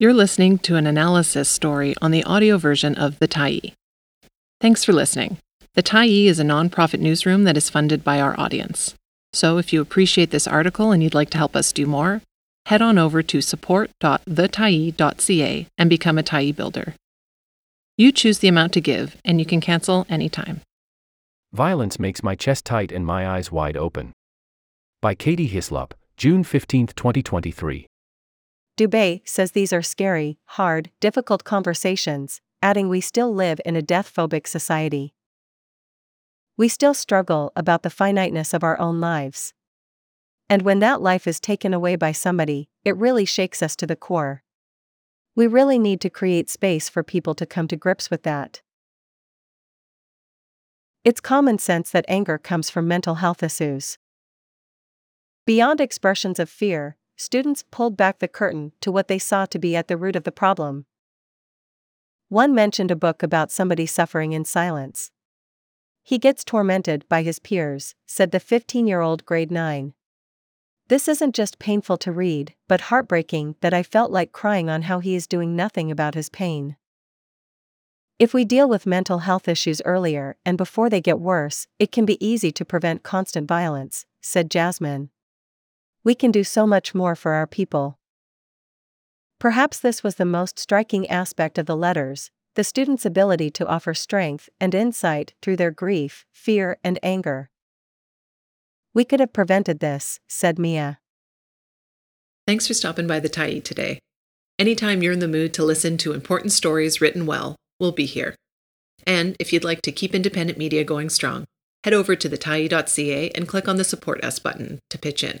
You're listening to an analysis story on the audio version of The Tyee. Thanks for listening. The Tyee is a nonprofit newsroom that is funded by our audience. So if you appreciate this article and you'd like to help us do more, head on over to support.thetyee.ca and become a Tyee builder. You choose the amount to give, and you can cancel anytime. Violence makes my chest tight and my eyes wide open. By Katie Hyslop, June 15, 2023. Dubé says these are scary, hard, difficult conversations, adding we still live in a death phobic society. We still struggle about the finiteness of our own lives. And when that life is taken away by somebody, it really shakes us to the core. We really need to create space for people to come to grips with that. It's common sense that anger comes from mental health issues. Beyond expressions of fear, students pulled back the curtain to what they saw to be at the root of the problem. One mentioned a book about somebody suffering in silence. He gets tormented by his peers, said the 15 year old grade 9. This isn't just painful to read, but heartbreaking that I felt like crying on how he is doing nothing about his pain. If we deal with mental health issues earlier and before they get worse, it can be easy to prevent constant violence, said Jasmine we can do so much more for our people. Perhaps this was the most striking aspect of the letters the students' ability to offer strength and insight through their grief, fear, and anger. We could have prevented this, said Mia. Thanks for stopping by the Tyee today. Anytime you're in the mood to listen to important stories written well, we'll be here. And if you'd like to keep independent media going strong, head over to thetyee.ca and click on the Support Us button to pitch in.